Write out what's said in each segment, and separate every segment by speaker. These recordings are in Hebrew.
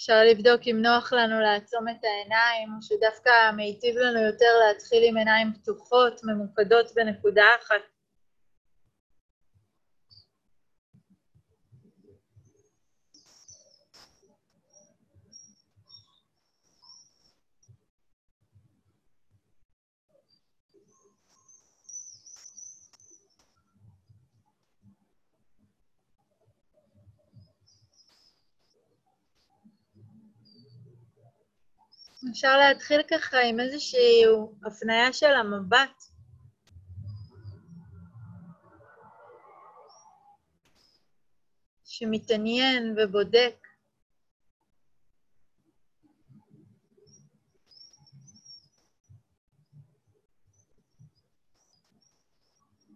Speaker 1: אפשר לבדוק אם נוח לנו לעצום את העיניים, או שדווקא מיטיב לנו יותר להתחיל עם עיניים פתוחות, ממוקדות בנקודה אחת. אפשר להתחיל ככה עם איזושהי הפנייה של המבט. שמתעניין ובודק.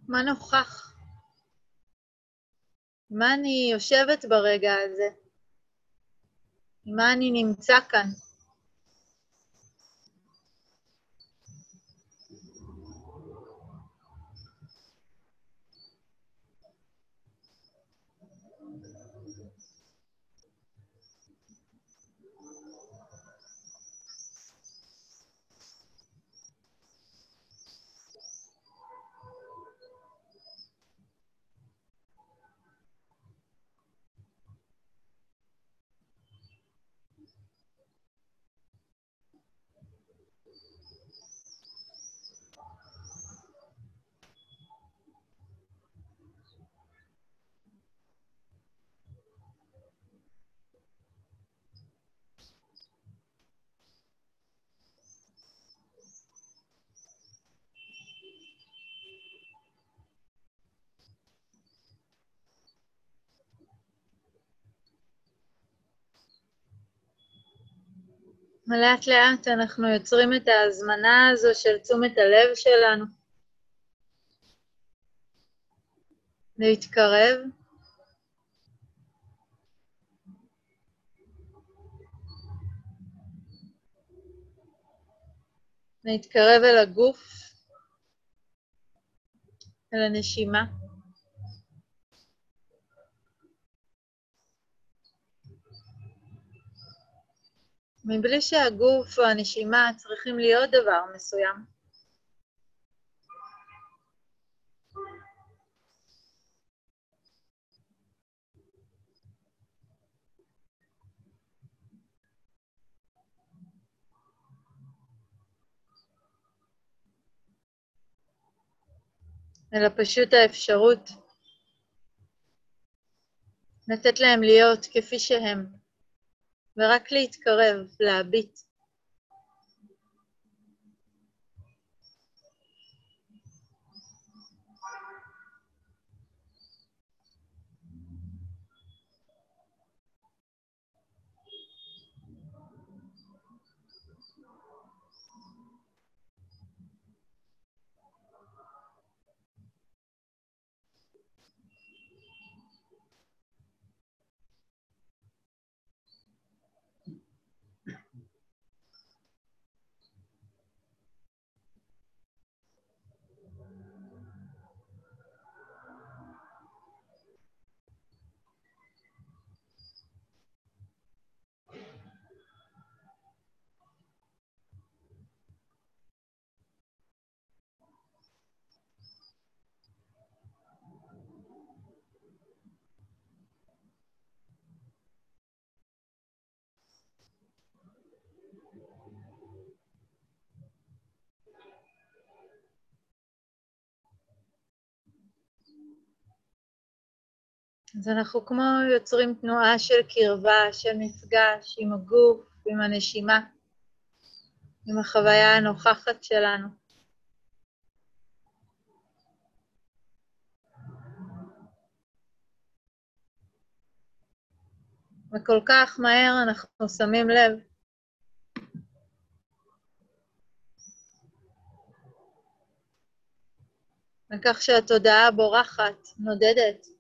Speaker 1: מה נוכח? מה אני יושבת ברגע הזה? מה אני נמצא כאן? לאט לאט אנחנו יוצרים את ההזמנה הזו של תשומת הלב שלנו להתקרב. להתקרב אל הגוף, אל הנשימה. מבלי שהגוף או הנשימה צריכים להיות דבר מסוים. אלא פשוט האפשרות לתת להם להיות כפי שהם. ורק להתקרב, להביט. אז אנחנו כמו יוצרים תנועה של קרבה, של מפגש עם הגוף, עם הנשימה, עם החוויה הנוכחת שלנו. וכל כך מהר אנחנו שמים לב לכך שהתודעה בורחת, נודדת.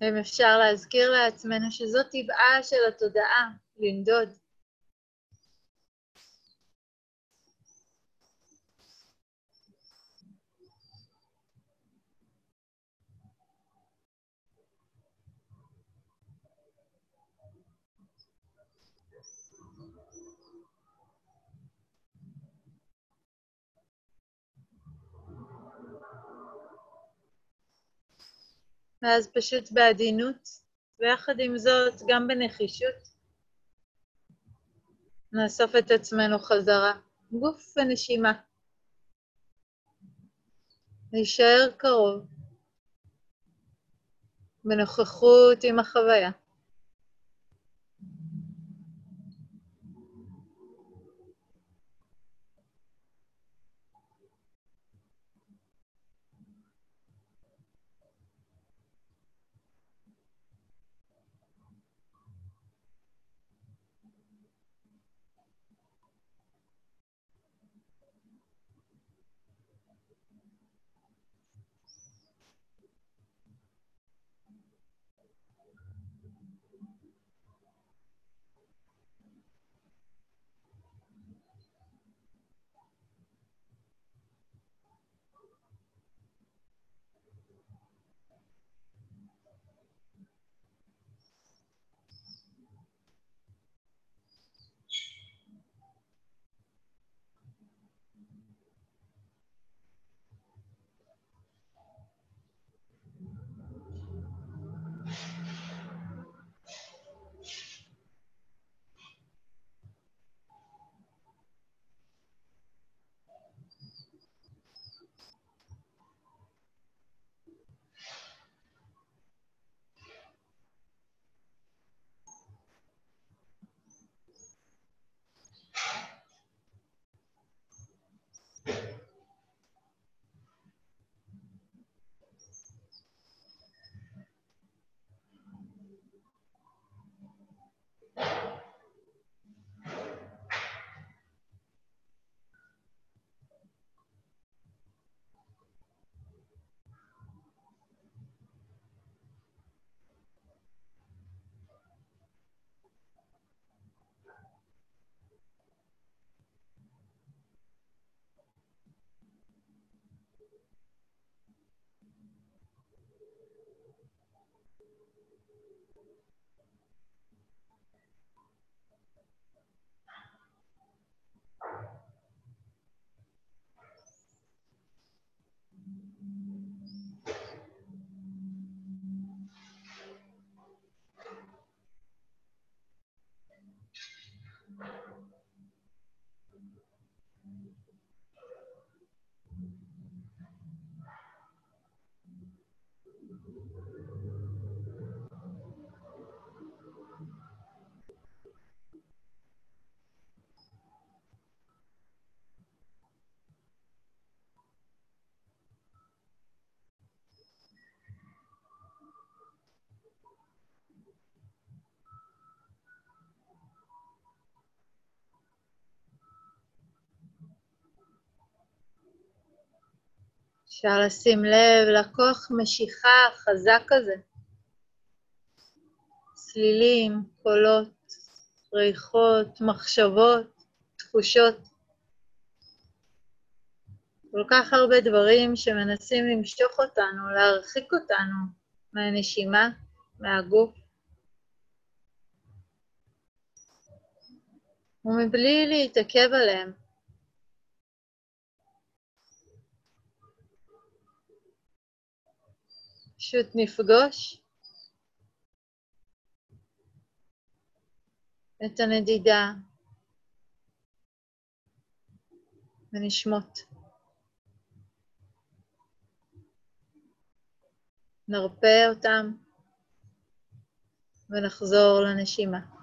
Speaker 1: ואם אפשר להזכיר לעצמנו שזו טבעה של התודעה, לנדוד. ואז פשוט בעדינות, ויחד עם זאת גם בנחישות, נאסוף את עצמנו חזרה, גוף ונשימה. להישאר קרוב, בנוכחות עם החוויה. אפשר לשים לב לכוח משיכה חזק הזה. צלילים, קולות, ריחות, מחשבות, תחושות. כל כך הרבה דברים שמנסים למשוך אותנו, להרחיק אותנו מהנשימה, מהגוף. ומבלי להתעכב עליהם. פשוט נפגוש את הנדידה ונשמות. נרפא אותם ונחזור לנשימה.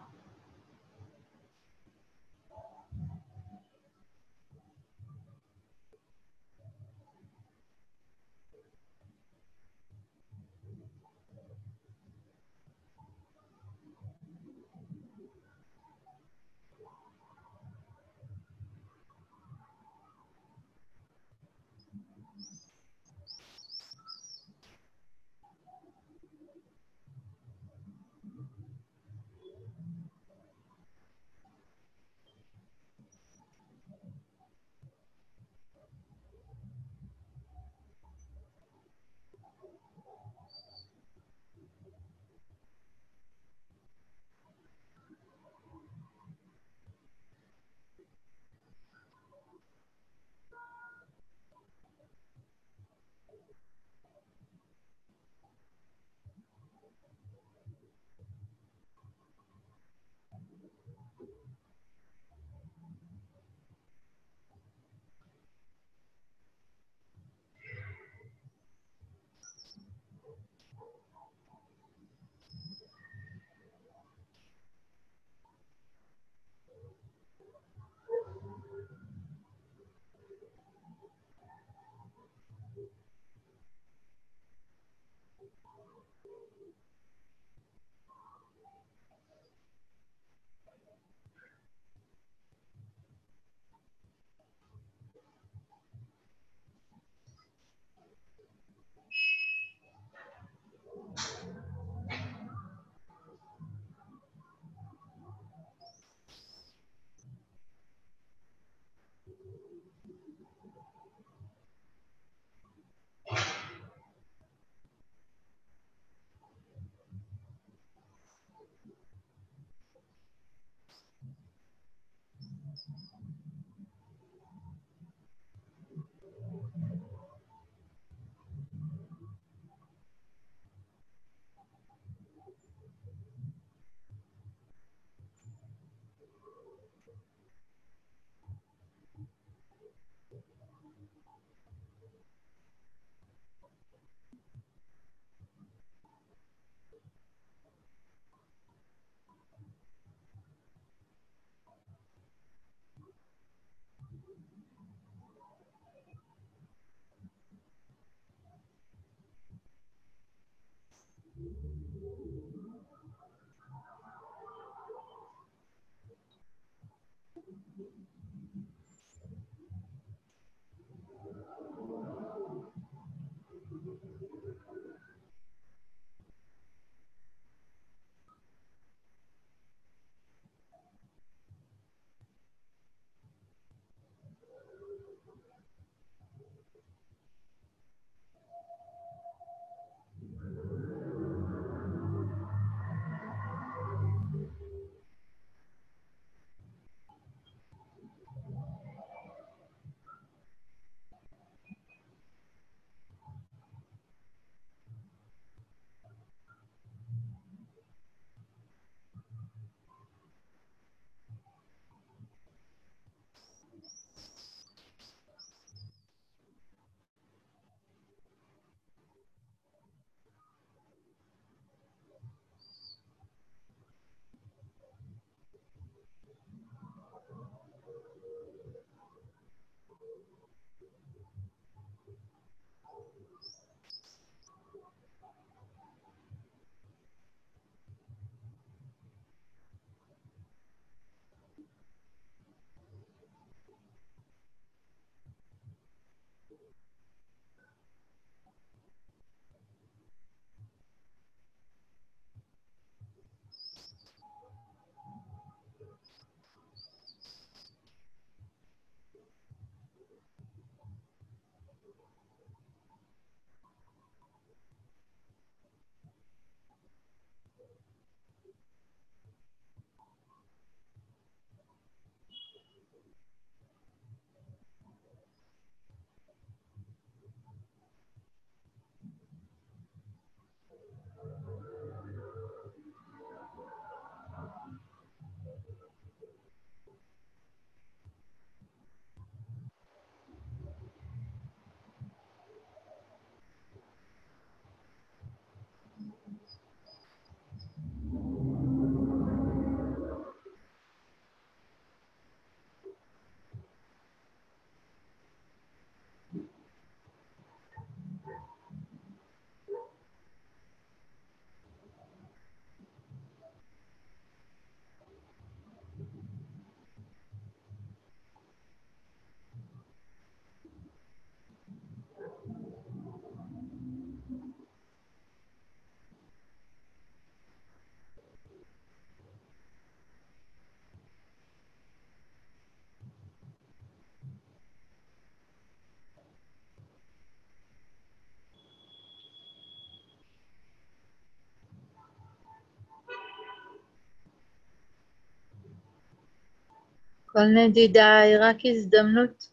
Speaker 1: כל נדידה היא רק הזדמנות.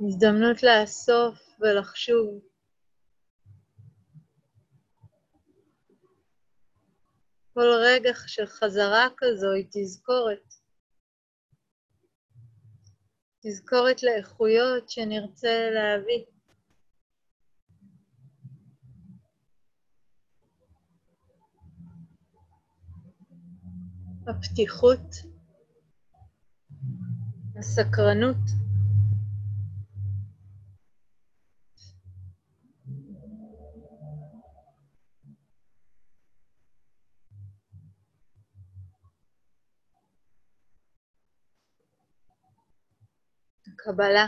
Speaker 1: הזדמנות לאסוף ולחשוב. כל רגע של חזרה כזו היא תזכורת. תזכורת לאיכויות שנרצה להביא. הפתיחות, הסקרנות. קבלה.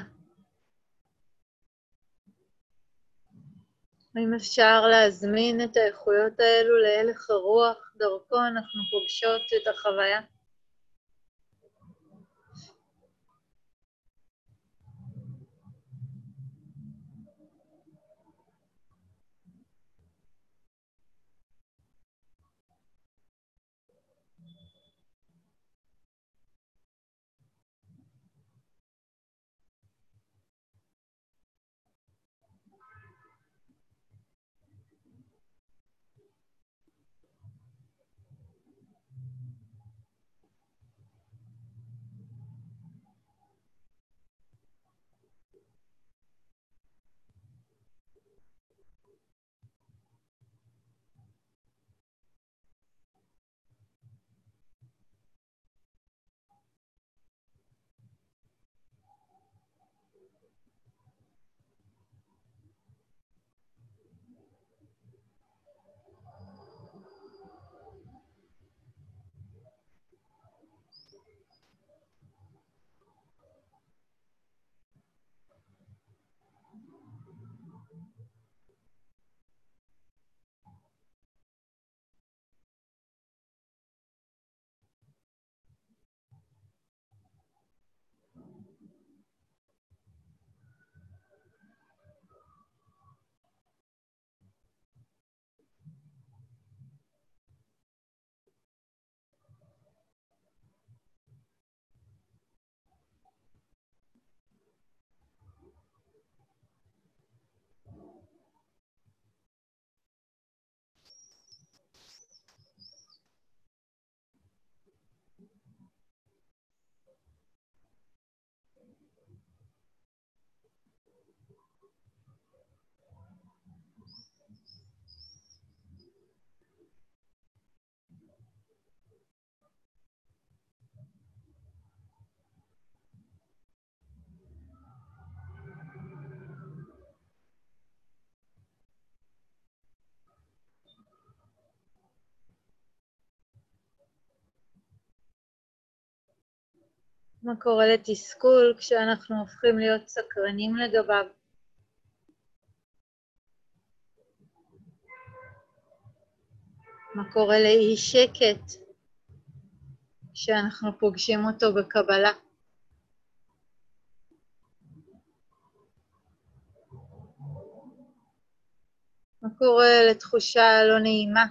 Speaker 1: האם אפשר להזמין את האיכויות האלו להלך הרוח, דרכו אנחנו פוגשות את החוויה? מה קורה לתסכול כשאנחנו הופכים להיות סקרנים לגביו? מה קורה לאי שקט כשאנחנו פוגשים אותו בקבלה? מה קורה לתחושה לא נעימה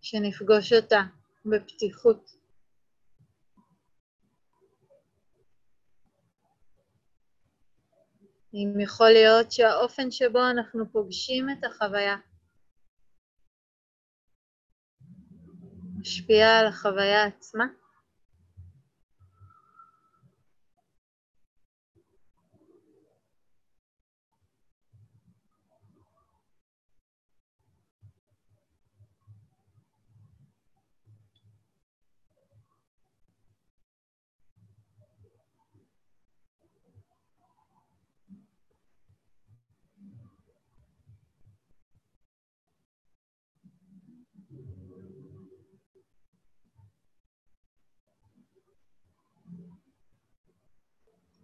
Speaker 1: שנפגוש אותה בפתיחות? אם יכול להיות שהאופן שבו אנחנו פוגשים את החוויה משפיע על החוויה עצמה.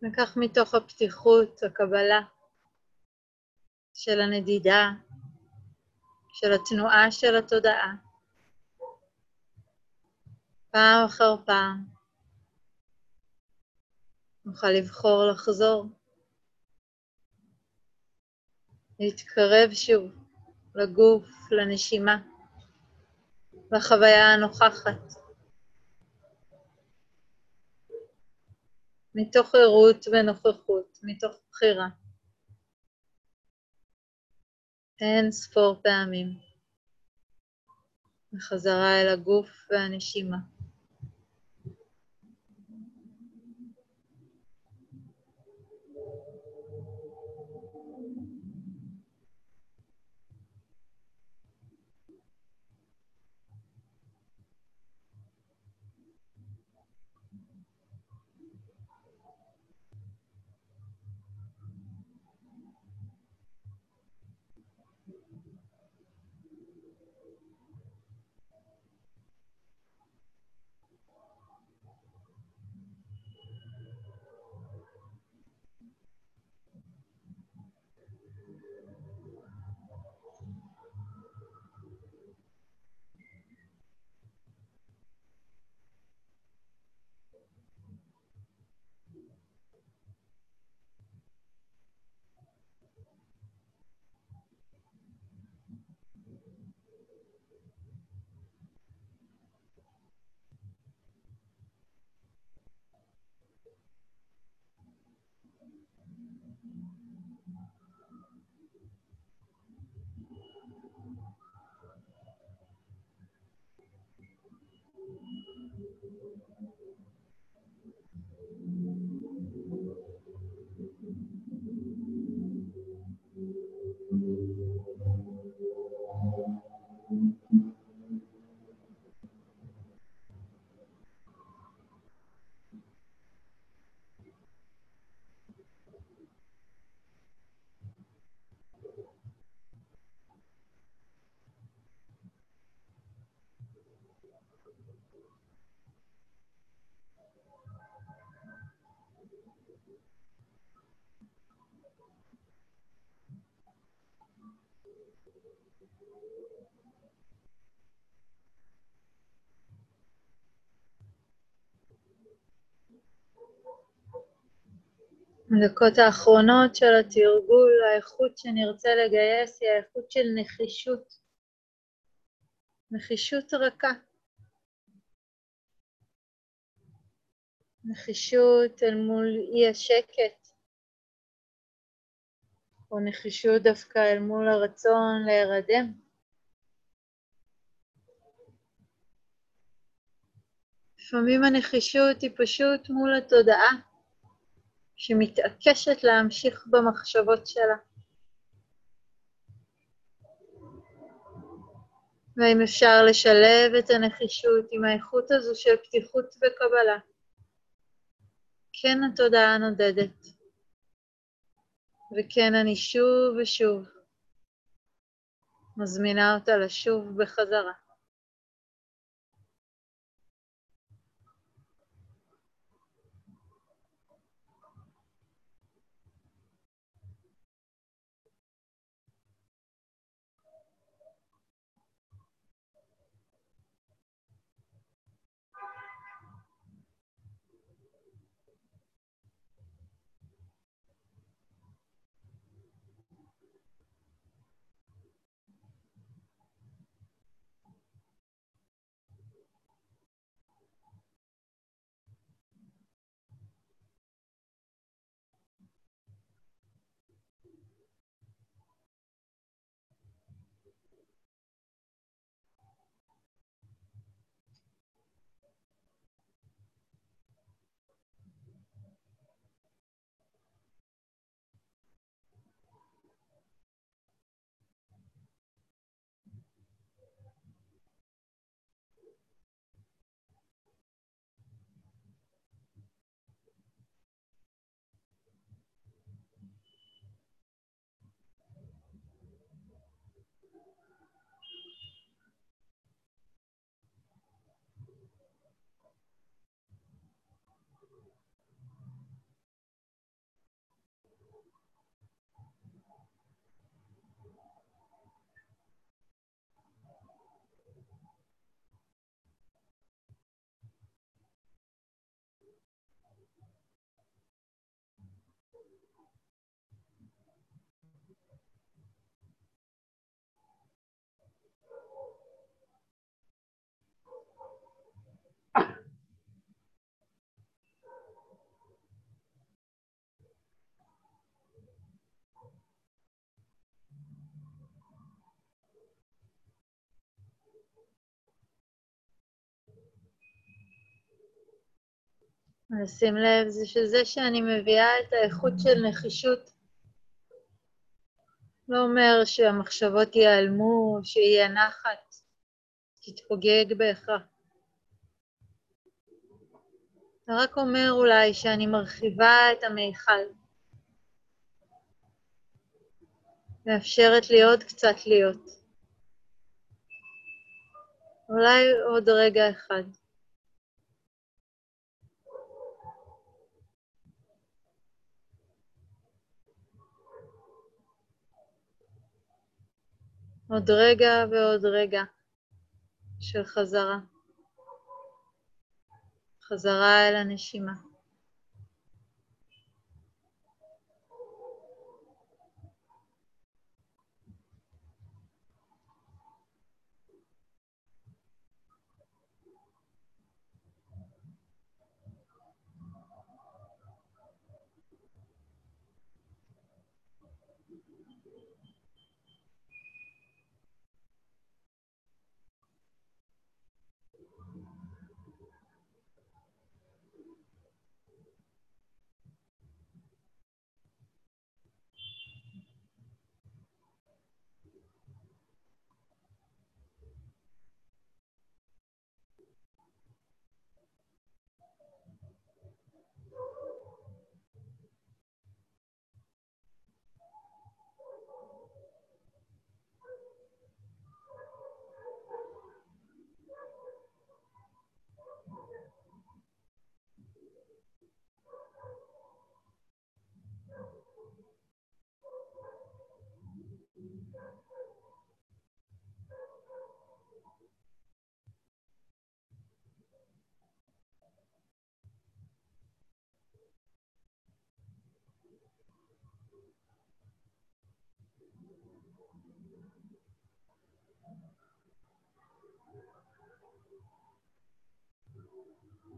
Speaker 1: וכך מתוך הפתיחות, הקבלה של הנדידה, של התנועה של התודעה, פעם אחר פעם נוכל לבחור לחזור, להתקרב שוב לגוף, לנשימה. בחוויה הנוכחת. מתוך ערות ונוכחות, מתוך בחירה. אין ספור פעמים. בחזרה אל הגוף והנשימה. בדקות האחרונות של התרגול, האיכות שנרצה לגייס היא האיכות של נחישות. נחישות רכה. נחישות אל מול אי השקט, או נחישות דווקא אל מול הרצון להירדם. לפעמים הנחישות היא פשוט מול התודעה. שמתעקשת להמשיך במחשבות שלה. והאם אפשר לשלב את הנחישות עם האיכות הזו של פתיחות וקבלה. כן התודעה נודדת, וכן אני שוב ושוב מזמינה אותה לשוב בחזרה. לשים לב זה שזה שאני מביאה את האיכות של נחישות לא אומר שהמחשבות ייעלמו, שיהיה נחת, תתפוגג בהכרח. זה רק אומר אולי שאני מרחיבה את המיכל. מאפשרת לי עוד קצת להיות. אולי עוד רגע אחד. עוד רגע ועוד רגע של חזרה. חזרה אל הנשימה.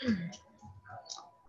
Speaker 1: 嗯。